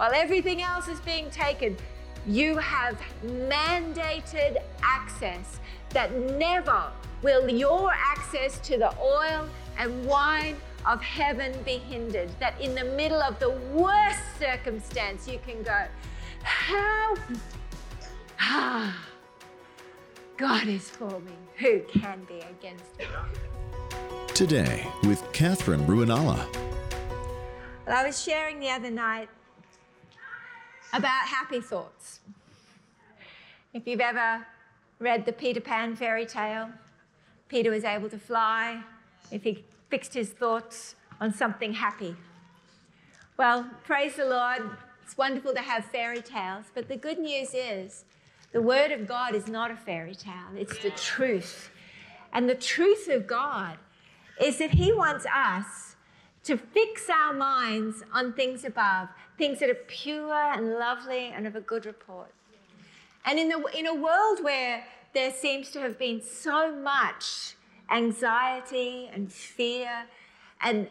while everything else is being taken, you have mandated access that never will your access to the oil and wine of heaven be hindered. That in the middle of the worst circumstance, you can go, How? Ah, God is for me. Who can be against me? Today with Katherine Ruonala. Well, I was sharing the other night about happy thoughts. If you've ever read the Peter Pan fairy tale, Peter was able to fly if he fixed his thoughts on something happy. Well, praise the Lord. It's wonderful to have fairy tales, but the good news is the Word of God is not a fairy tale, it's the truth. And the truth of God is that He wants us to fix our minds on things above, things that are pure and lovely and of a good report. And in, the, in a world where there seems to have been so much anxiety and fear and,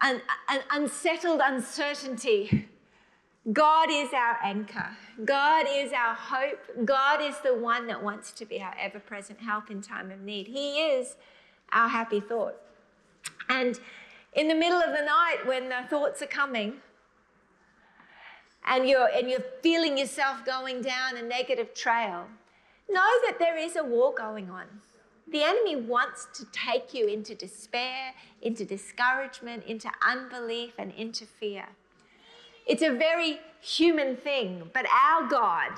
and, and unsettled uncertainty, God is our anchor. God is our hope. God is the one that wants to be our ever present help in time of need. He is our happy thought. And in the middle of the night, when the thoughts are coming, and you're, and you're feeling yourself going down a negative trail, know that there is a war going on. The enemy wants to take you into despair, into discouragement, into unbelief, and into fear. It's a very human thing, but our God,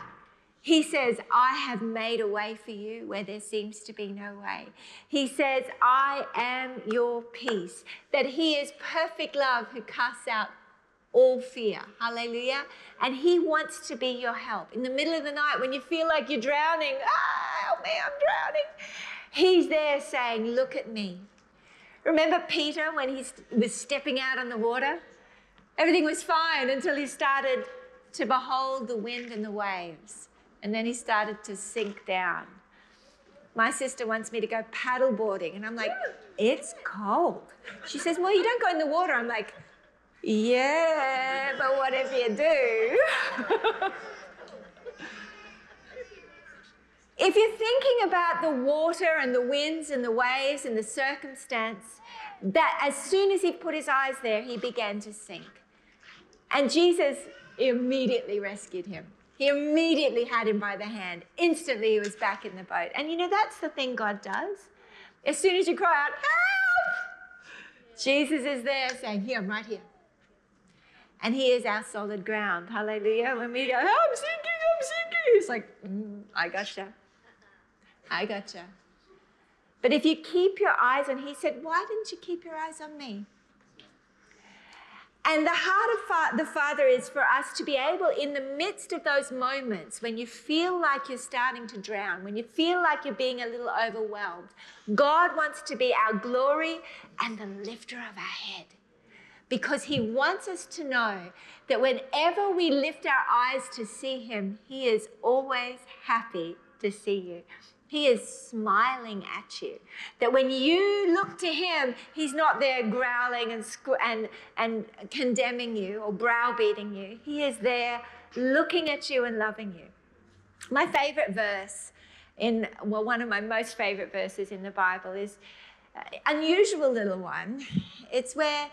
He says, I have made a way for you where there seems to be no way. He says, I am your peace, that He is perfect love who casts out all fear. Hallelujah. And He wants to be your help. In the middle of the night, when you feel like you're drowning, ah, help me, I'm drowning. He's there saying, Look at me. Remember Peter when he was stepping out on the water? Everything was fine until he started to behold the wind and the waves. And then he started to sink down. My sister wants me to go paddleboarding, and I'm like, It's cold. She says, Well, you don't go in the water. I'm like, Yeah, but what if you do? If you're thinking about the water and the winds and the waves and the circumstance, that as soon as he put his eyes there, he began to sink. And Jesus immediately rescued him. He immediately had him by the hand. Instantly, he was back in the boat. And you know, that's the thing God does. As soon as you cry out, help! Jesus is there saying, Here, I'm right here. And he is our solid ground. Hallelujah. When we go, oh, I'm sinking, I'm sinking. He's like, mm, I gotcha. I gotcha. But if you keep your eyes on, he said, Why didn't you keep your eyes on me? And the heart of the Father is for us to be able, in the midst of those moments when you feel like you're starting to drown, when you feel like you're being a little overwhelmed, God wants to be our glory and the lifter of our head. Because He wants us to know that whenever we lift our eyes to see Him, He is always happy to see you. He is smiling at you. That when you look to Him, He's not there growling and, and, and condemning you or browbeating you. He is there looking at you and loving you. My favorite verse in, well, one of my most favorite verses in the Bible is an unusual little one. It's where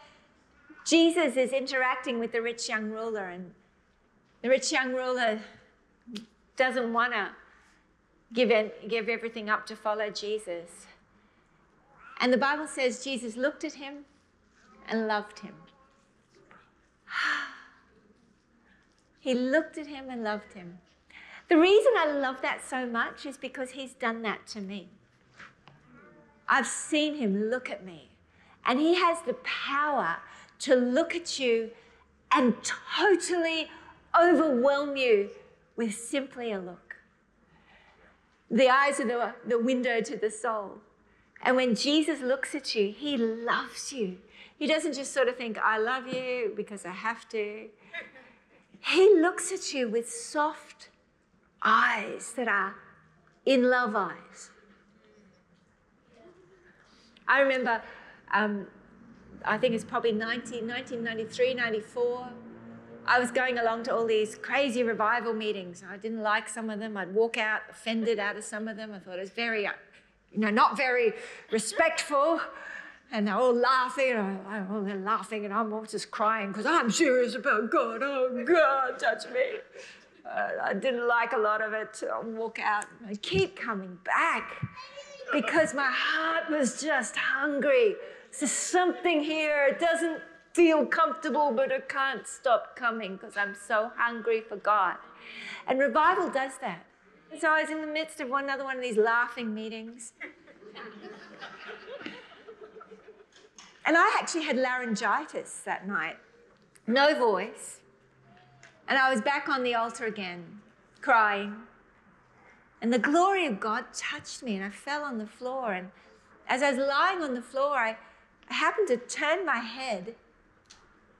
Jesus is interacting with the rich young ruler, and the rich young ruler doesn't want to give, in, give everything up to follow Jesus. And the Bible says Jesus looked at him and loved him. he looked at him and loved him. The reason I love that so much is because he's done that to me. I've seen him look at me, and he has the power to look at you and totally overwhelm you with simply a look. The eyes are the, the window to the soul. And when Jesus looks at you, he loves you. He doesn't just sort of think, I love you because I have to. He looks at you with soft eyes that are in love eyes. I remember, um, I think it's probably 19, 1993, 94. I was going along to all these crazy revival meetings. I didn't like some of them. I'd walk out offended out of some of them. I thought it was very, uh, you know, not very respectful. And they're all laughing. And oh, they're laughing, and I'm all just crying because I'm serious about God. Oh, God, touch me. Uh, I didn't like a lot of it. I'd walk out. I keep coming back because my heart was just hungry. There's something here. It doesn't feel comfortable, but I can't stop coming because I'm so hungry for God. And revival does that. so I was in the midst of one another one of these laughing meetings. and I actually had laryngitis that night, no voice. And I was back on the altar again, crying. And the glory of God touched me, and I fell on the floor. And as I was lying on the floor, I, I happened to turn my head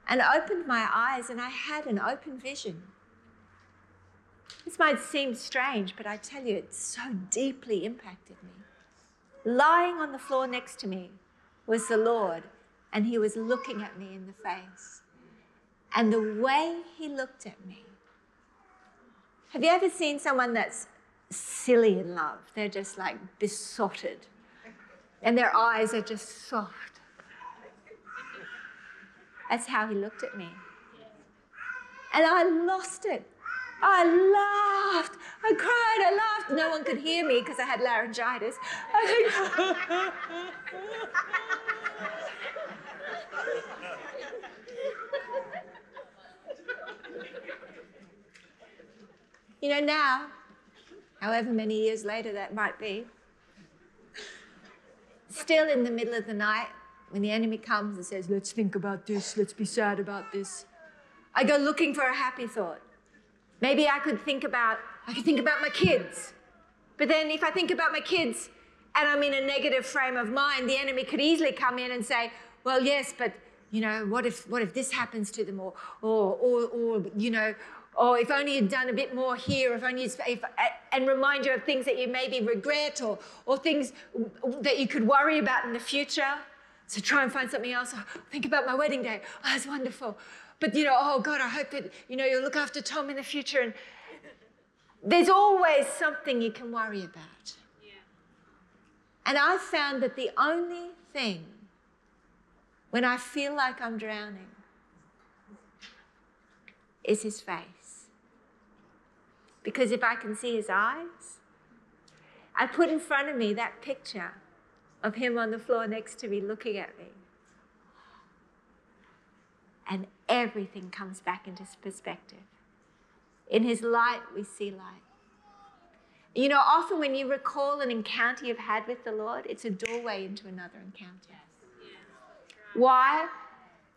and opened my eyes, and I had an open vision. This might seem strange, but I tell you, it so deeply impacted me. Lying on the floor next to me was the Lord, and He was looking at me in the face. And the way He looked at me. Have you ever seen someone that's silly in love? They're just like besotted, and their eyes are just soft that's how he looked at me. And I lost it. I laughed. I cried. I laughed. No one could hear me because I had laryngitis. I you know, now, however many years later that might be, still in the middle of the night, when the enemy comes and says, let's think about this, let's be sad about this, I go looking for a happy thought. Maybe I could think about, I could think about my kids. But then if I think about my kids and I'm in a negative frame of mind, the enemy could easily come in and say, well, yes, but you know, what if what if this happens to them, or or or, or you know, or if only you'd done a bit more here, if only if, and remind you of things that you maybe regret, or or things that you could worry about in the future. So try and find something else. Oh, think about my wedding day. Oh, that's wonderful. But you know, oh God, I hope that you know you'll look after Tom in the future. And there's always something you can worry about. Yeah. And I've found that the only thing when I feel like I'm drowning is his face. Because if I can see his eyes, I put in front of me that picture of him on the floor next to me looking at me. And everything comes back into perspective. In his light, we see light. You know, often when you recall an encounter you've had with the Lord, it's a doorway into another encounter. Why?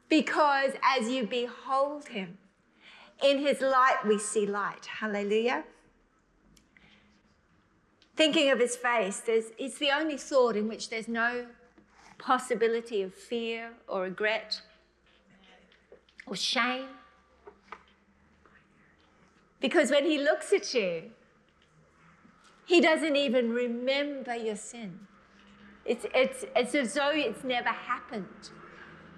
Because as you behold him, in his light we see light. Hallelujah thinking of his face, it's the only thought in which there's no possibility of fear or regret or shame. Because when he looks at you, he doesn't even remember your sin. It's, it's, it's as though it's never happened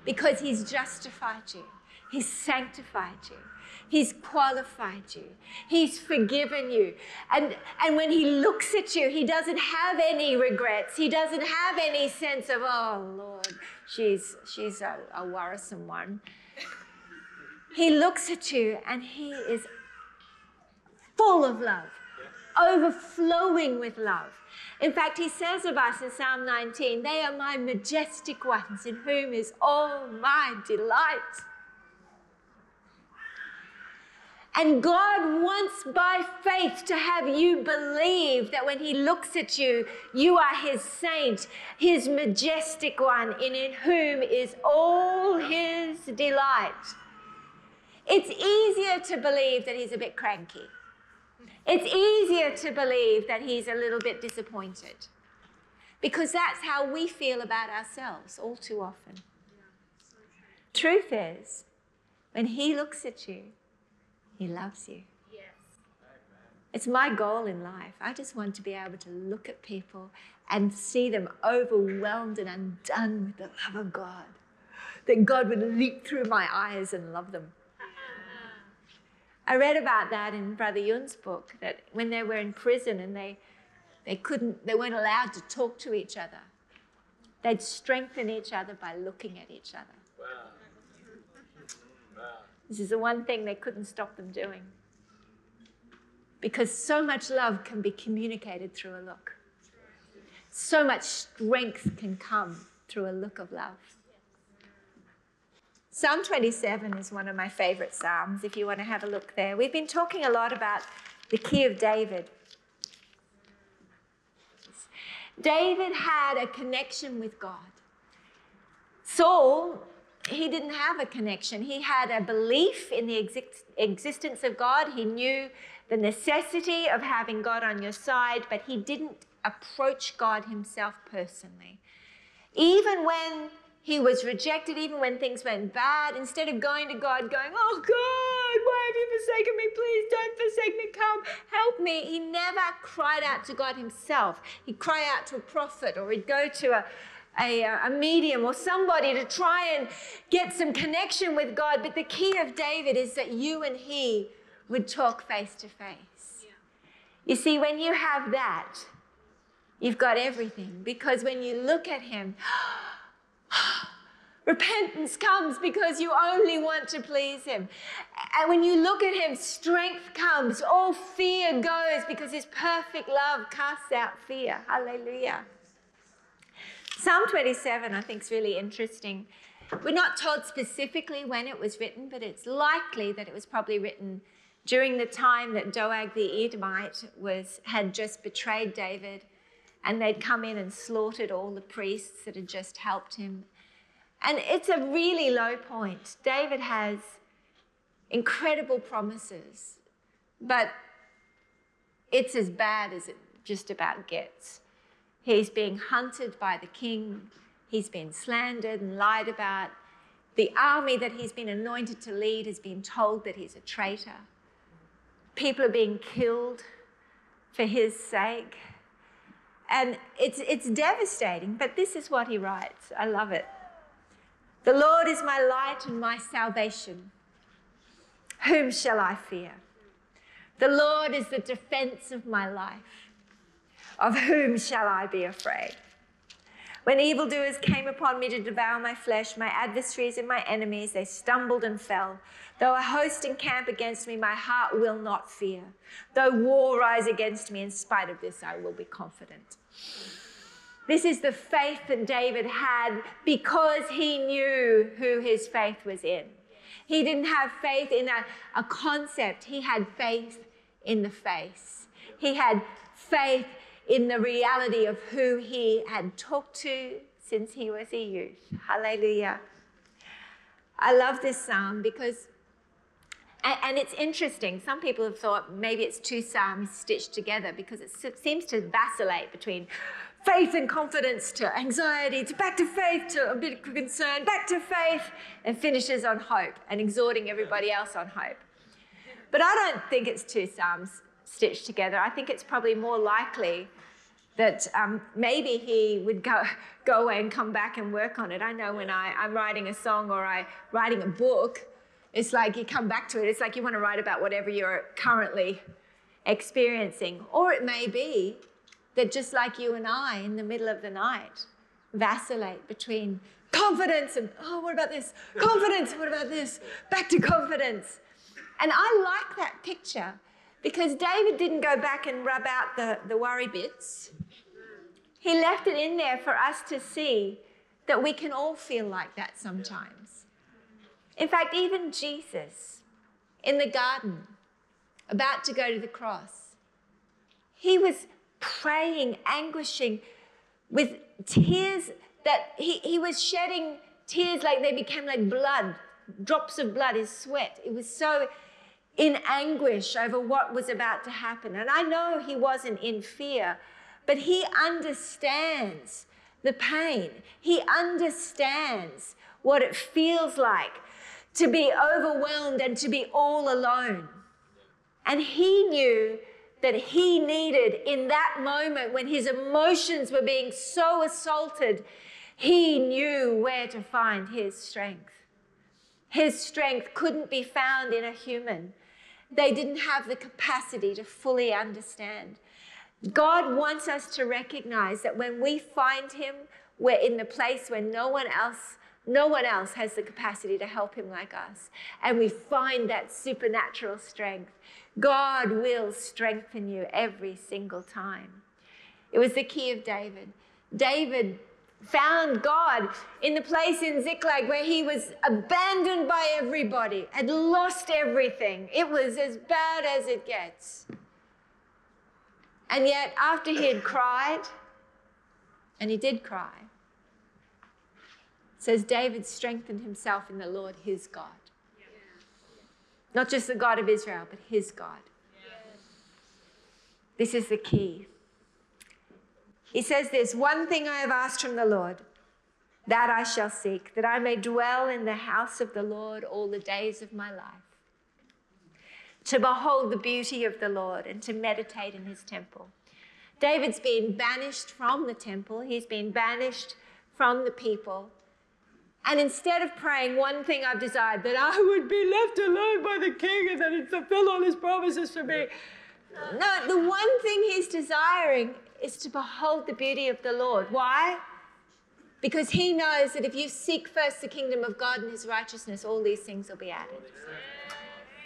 because he's justified you, he's sanctified you. He's qualified you. He's forgiven you. And, and when He looks at you, He doesn't have any regrets. He doesn't have any sense of, oh, Lord, she's, she's a, a worrisome one. He looks at you and He is full of love, overflowing with love. In fact, he says of us in Psalm 19, they are my majestic ones in whom is all my delight. And God wants by faith to have you believe that when He looks at you, you are His saint, His majestic one, in, in whom is all His delight. It's easier to believe that He's a bit cranky. It's easier to believe that He's a little bit disappointed. Because that's how we feel about ourselves all too often. Truth is, when He looks at you, he loves you. Yes. It's my goal in life. I just want to be able to look at people and see them overwhelmed and undone with the love of God. That God would leap through my eyes and love them. I read about that in Brother Yun's book that when they were in prison and they, they couldn't, they weren't allowed to talk to each other, they'd strengthen each other by looking at each other. Wow. This is the one thing they couldn't stop them doing. Because so much love can be communicated through a look. So much strength can come through a look of love. Psalm 27 is one of my favorite Psalms, if you want to have a look there. We've been talking a lot about the key of David. David had a connection with God. Saul, he didn't have a connection. He had a belief in the exist- existence of God. He knew the necessity of having God on your side, but he didn't approach God himself personally. Even when he was rejected even when things went bad. Instead of going to God, going, Oh God, why have you forsaken me? Please don't forsake me. Come, help me. He never cried out to God himself. He'd cry out to a prophet or he'd go to a, a, a medium or somebody to try and get some connection with God. But the key of David is that you and he would talk face to face. You see, when you have that, you've got everything because when you look at him, Repentance comes because you only want to please Him. And when you look at Him, strength comes. All fear goes because His perfect love casts out fear. Hallelujah. Psalm 27, I think, is really interesting. We're not told specifically when it was written, but it's likely that it was probably written during the time that Doeg the Edomite was, had just betrayed David and they'd come in and slaughtered all the priests that had just helped him. And it's a really low point. David has incredible promises, but it's as bad as it just about gets. He's being hunted by the king, he's been slandered and lied about. The army that he's been anointed to lead has been told that he's a traitor. People are being killed for his sake. And it's, it's devastating, but this is what he writes. I love it. The Lord is my light and my salvation. Whom shall I fear? The Lord is the defense of my life. Of whom shall I be afraid? When evildoers came upon me to devour my flesh, my adversaries and my enemies, they stumbled and fell. Though a host encamp against me, my heart will not fear. Though war rise against me, in spite of this, I will be confident. This is the faith that David had because he knew who his faith was in. He didn't have faith in a, a concept, he had faith in the face. He had faith in the reality of who he had talked to since he was a youth. Hallelujah. I love this psalm because, and, it's interesting. Some people have thought maybe it's two psalms stitched together because it seems to vacillate between faith and confidence to anxiety to back to faith to a bit of concern, back to faith, and finishes on hope and exhorting everybody else on hope. But I don't think it's two psalms stitched together. I think it's probably more likely that um, maybe he would go, go away and come back and work on it. I know when I, I'm writing a song or I'm writing a book, it's like you come back to it. It's like you want to write about whatever you're currently experiencing. Or it may be that just like you and I in the middle of the night vacillate between confidence and, oh, what about this? Confidence, what about this? Back to confidence. And I like that picture because David didn't go back and rub out the, the worry bits. He left it in there for us to see that we can all feel like that sometimes. In fact, even Jesus in the garden, about to go to the cross, he was praying, anguishing with tears that he, he was shedding tears like they became like blood, drops of blood, his sweat. It was so in anguish over what was about to happen. And I know he wasn't in fear, but he understands the pain. He understands what it feels like to be overwhelmed and to be all alone. And he knew that he needed in that moment when his emotions were being so assaulted, he knew where to find his strength. His strength couldn't be found in a human. they didn't have the capacity to fully understand. God wants us to recognize that when we find Him, we're in the place where no one else no one else has the capacity to help him like us. And we find that supernatural strength. God will strengthen you every single time. It was the key of David. David found God in the place in Ziklag where he was abandoned by everybody, had lost everything. It was as bad as it gets. And yet, after he had cried, and he did cry, says David strengthened himself in the Lord his God. Not just the God of Israel, but his God. This is the key. He says this one thing I have asked from the Lord, that I shall seek, that I may dwell in the house of the Lord all the days of my life, to behold the beauty of the Lord and to meditate in his temple. David's been banished from the temple, he's been banished from the people. And instead of praying, one thing I've desired, that I would be left alone by the king and that he'd fulfill all his promises for me. No, the one thing he's desiring is to behold the beauty of the Lord. Why? Because he knows that if you seek first the kingdom of God and his righteousness, all these things will be added.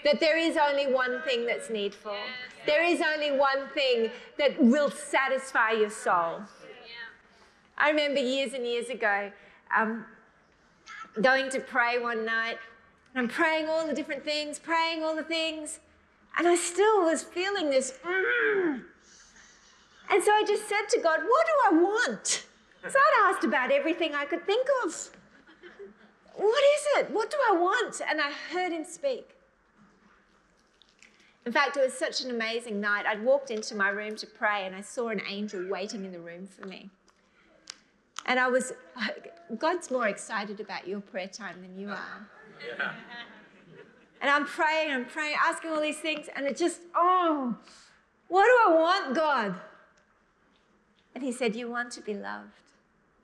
That there is only one thing that's needful. There is only one thing that will satisfy your soul. I remember years and years ago, um, going to pray one night. And I'm praying all the different things, praying all the things. And I still was feeling this. Mm. And so I just said to God, What do I want? So I'd asked about everything I could think of. What is it? What do I want? And I heard him speak. In fact, it was such an amazing night. I'd walked into my room to pray and I saw an angel waiting in the room for me. And I was, God's more excited about your prayer time than you are. Yeah. And I'm praying, I'm praying, asking all these things, and it just, oh, what do I want, God? And He said, You want to be loved.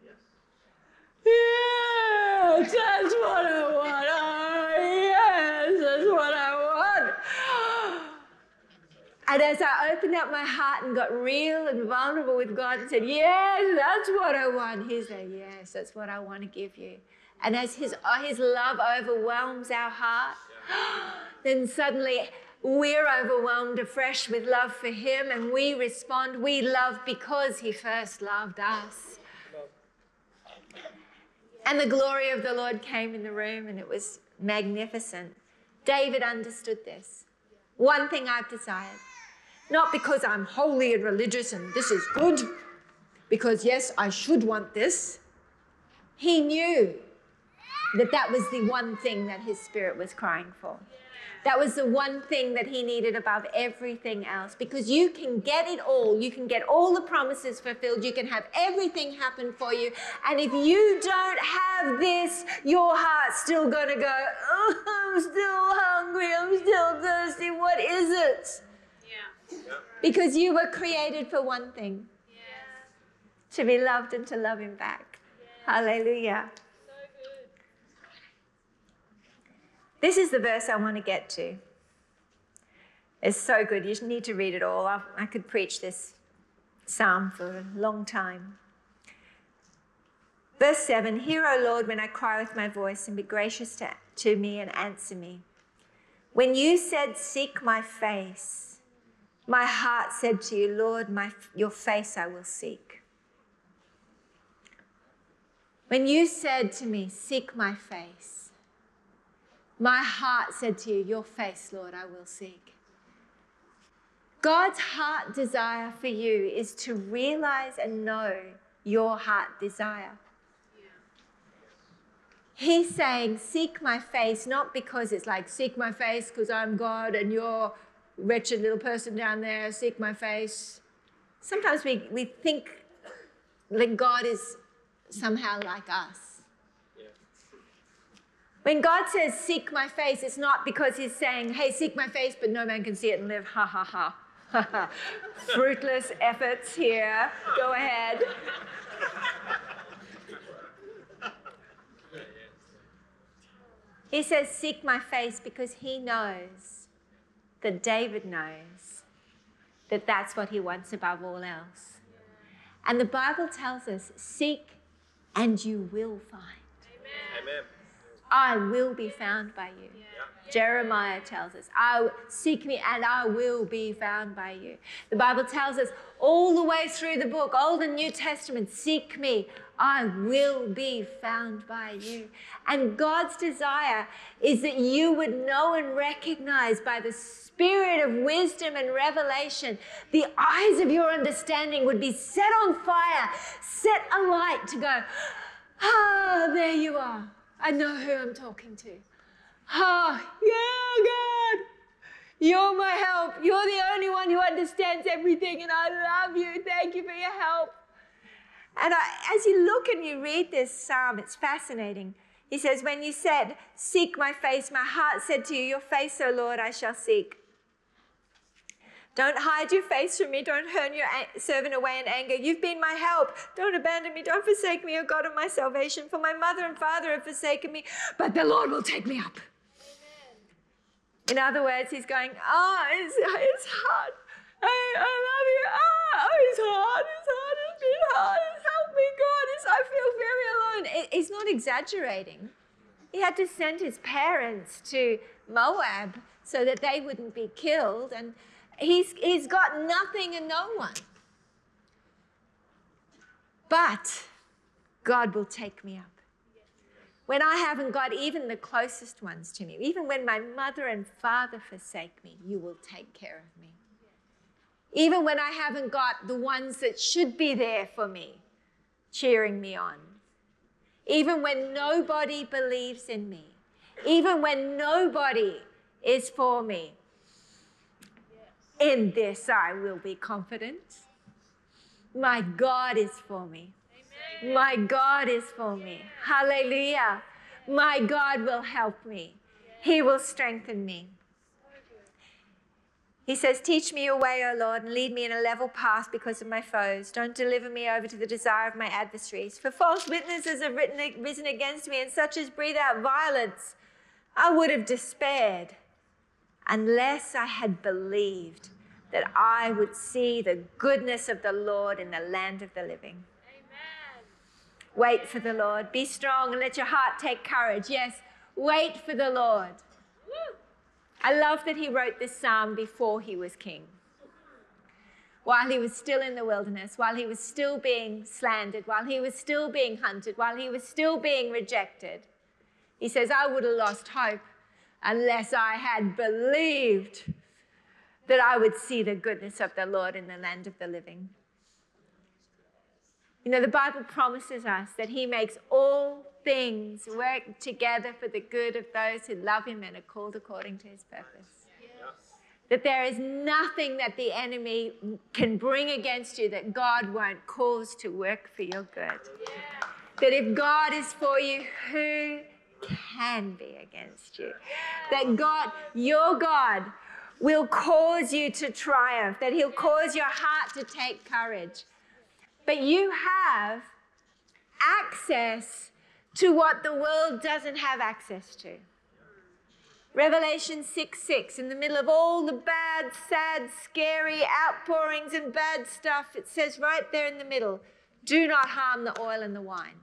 Yes, yes that's what I want. Oh, and as I opened up my heart and got real and vulnerable with God and said, Yes, that's what I want, He said, Yes, that's what I want to give you. And as His, uh, his love overwhelms our heart, then suddenly we're overwhelmed afresh with love for Him and we respond. We love because He first loved us. And the glory of the Lord came in the room and it was magnificent. David understood this. One thing I've desired not because I'm holy and religious and this is good, because yes, I should want this. He knew that that was the one thing that his spirit was crying for. That was the one thing that he needed above everything else because you can get it all. You can get all the promises fulfilled. You can have everything happen for you. And if you don't have this, your heart's still going to go, oh, I'm still hungry. I'm still thirsty. What is it? Because you were created for one thing yes. to be loved and to love Him back. Yes. Hallelujah. So this is the verse I want to get to. It's so good. You need to read it all. I, I could preach this psalm for a long time. Verse 7 Hear, O Lord, when I cry with my voice, and be gracious to, to me and answer me. When you said, Seek my face, my heart said to you, Lord, my, your face I will seek. When you said to me, Seek my face, my heart said to you, Your face, Lord, I will seek. God's heart desire for you is to realize and know your heart desire. He's saying, Seek my face, not because it's like, Seek my face because I'm God and you're wretched little person down there, seek my face. Sometimes we, we think that God is somehow like us. When God says, seek my face, it's not because he's saying, hey, seek my face, but no man can see it and live. Ha ha ha. Fruitless efforts here. Go ahead. he says, seek my face because he knows that David knows that that's what he wants above all else. And the Bible tells us seek and you will find. Amen. I will be found by you. Jeremiah tells us, I seek me and I will be found by you. The Bible tells us all the way through the book, Old and New Testament, seek me, I will be found by you. And God's desire is that you would know and recognize by the spirit of wisdom and revelation, the eyes of your understanding would be set on fire, set alight to go, ah, there you are. I know who I'm talking to. Ah, yeah, God. You're my help. You're the only one who understands everything, and I love you. Thank you for your help. And I, as you look and you read this psalm, it's fascinating. He says, When you said, Seek my face, my heart said to you, Your face, O Lord, I shall seek. Don't hide your face from me. Don't turn your servant away in anger. You've been my help. Don't abandon me. Don't forsake me, O God of my salvation. For my mother and father have forsaken me, but the Lord will take me up. In other words, he's going, Oh, it's, it's hard. I, I love you. Oh, it's hard. It's hard. It's been hard. It's help me, God. It's, I feel very alone. It, he's not exaggerating. He had to send his parents to Moab so that they wouldn't be killed. And he's, he's got nothing and no one. But God will take me up. When I haven't got even the closest ones to me, even when my mother and father forsake me, you will take care of me. Even when I haven't got the ones that should be there for me, cheering me on. Even when nobody believes in me. Even when nobody is for me. In this I will be confident. My God is for me. Amen. My God is for me. Hallelujah. My God will help me. He will strengthen me. He says, Teach me your way, O Lord, and lead me in a level path because of my foes. Don't deliver me over to the desire of my adversaries. For false witnesses have written, risen against me, and such as breathe out violence. I would have despaired unless I had believed that I would see the goodness of the Lord in the land of the living. Amen. Wait for the Lord. Be strong and let your heart take courage. Yes, wait for the Lord. Woo. I love that he wrote this psalm before he was king. While he was still in the wilderness, while he was still being slandered, while he was still being hunted, while he was still being rejected. He says, I would have lost hope unless I had believed that I would see the goodness of the Lord in the land of the living. You know, the Bible promises us that He makes all things work together for the good of those who love Him and are called according to His purpose. That there is nothing that the enemy can bring against you that God won't cause to work for your good. That if God is for you, who can be against you? That God, your God, will cause you to triumph, that He'll cause your heart to take courage. But you have access to what the world doesn't have access to. Revelation 6 6, in the middle of all the bad, sad, scary outpourings and bad stuff, it says right there in the middle do not harm the oil and the wine.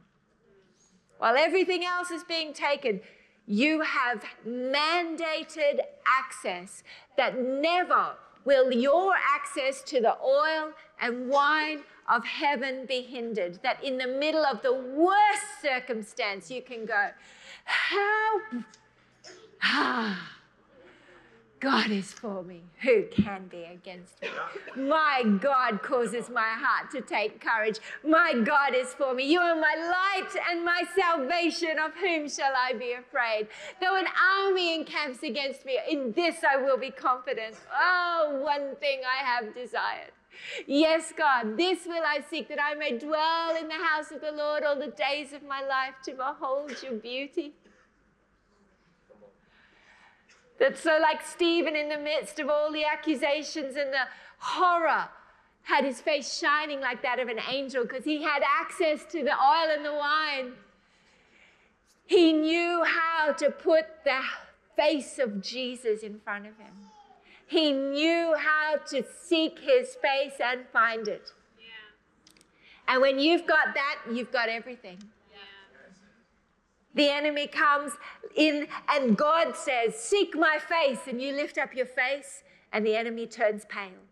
While everything else is being taken, you have mandated access that never will your access to the oil and wine of heaven be hindered. That in the middle of the worst circumstance, you can go, How? Ah. God is for me. Who can be against me? My God causes my heart to take courage. My God is for me. You are my light and my salvation. Of whom shall I be afraid? Though an army encamps against me, in this I will be confident. Oh, one thing I have desired. Yes, God, this will I seek that I may dwell in the house of the Lord all the days of my life to behold your beauty that so, like Stephen, in the midst of all the accusations and the horror, had his face shining like that of an angel because he had access to the oil and the wine. He knew how to put the face of Jesus in front of him. He knew how to seek his face and find it. And when you've got that, you've got everything. The enemy comes in, and God says, Seek my face. And you lift up your face, and the enemy turns pale.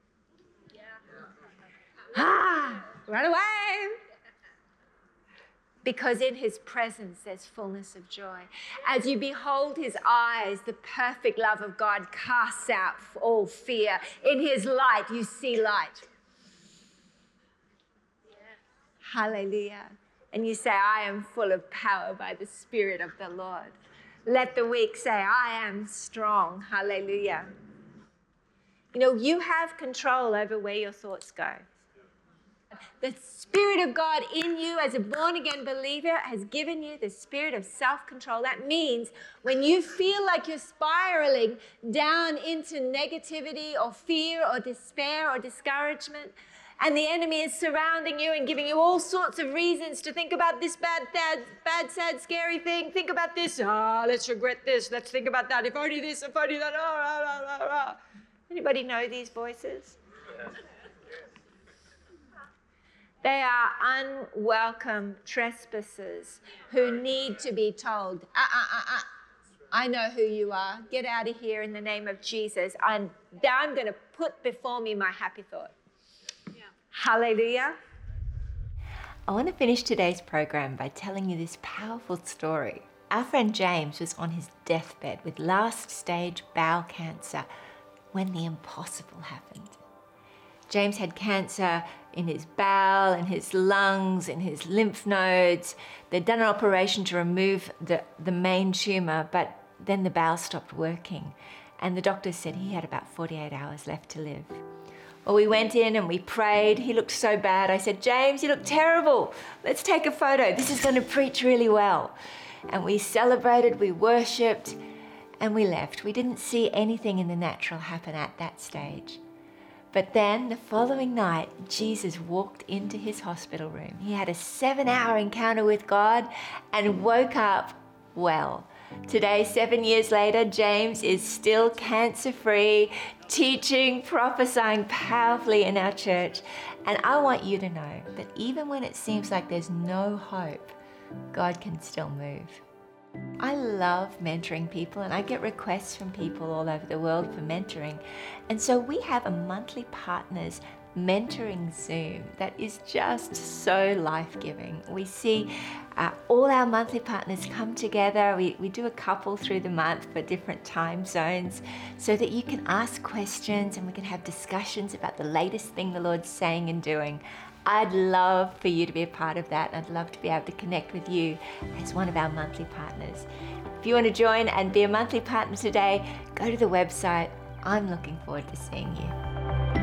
Ah, run away. Because in his presence there's fullness of joy. As you behold his eyes, the perfect love of God casts out all fear. In his light, you see light. Hallelujah. And you say, I am full of power by the Spirit of the Lord. Let the weak say, I am strong. Hallelujah. You know, you have control over where your thoughts go. The Spirit of God in you as a born again believer has given you the spirit of self control. That means when you feel like you're spiraling down into negativity or fear or despair or discouragement, and the enemy is surrounding you and giving you all sorts of reasons to think about this bad, bad, bad, sad, scary thing. Think about this. Ah, oh, let's regret this. Let's think about that. If only this, if only that. Oh, Anybody know these voices? They are unwelcome trespassers who need to be told, ah, ah, ah, ah. I know who you are. Get out of here in the name of Jesus. I'm, I'm going to put before me my happy thought. Hallelujah. I want to finish today's program by telling you this powerful story. Our friend James was on his deathbed with last stage bowel cancer when the impossible happened. James had cancer in his bowel, in his lungs, in his lymph nodes. They'd done an operation to remove the, the main tumor, but then the bowel stopped working. And the doctor said he had about 48 hours left to live. Well, we went in and we prayed. He looked so bad. I said, James, you look terrible. Let's take a photo. This is going to preach really well. And we celebrated, we worshipped, and we left. We didn't see anything in the natural happen at that stage. But then the following night, Jesus walked into his hospital room. He had a seven hour encounter with God and woke up well. Today, seven years later, James is still cancer free, teaching, prophesying powerfully in our church. And I want you to know that even when it seems like there's no hope, God can still move. I love mentoring people, and I get requests from people all over the world for mentoring. And so we have a monthly partners mentoring Zoom that is just so life giving. We see uh, all our monthly partners come together. We, we do a couple through the month for different time zones so that you can ask questions and we can have discussions about the latest thing the Lord's saying and doing. I'd love for you to be a part of that. I'd love to be able to connect with you as one of our monthly partners. If you want to join and be a monthly partner today, go to the website. I'm looking forward to seeing you.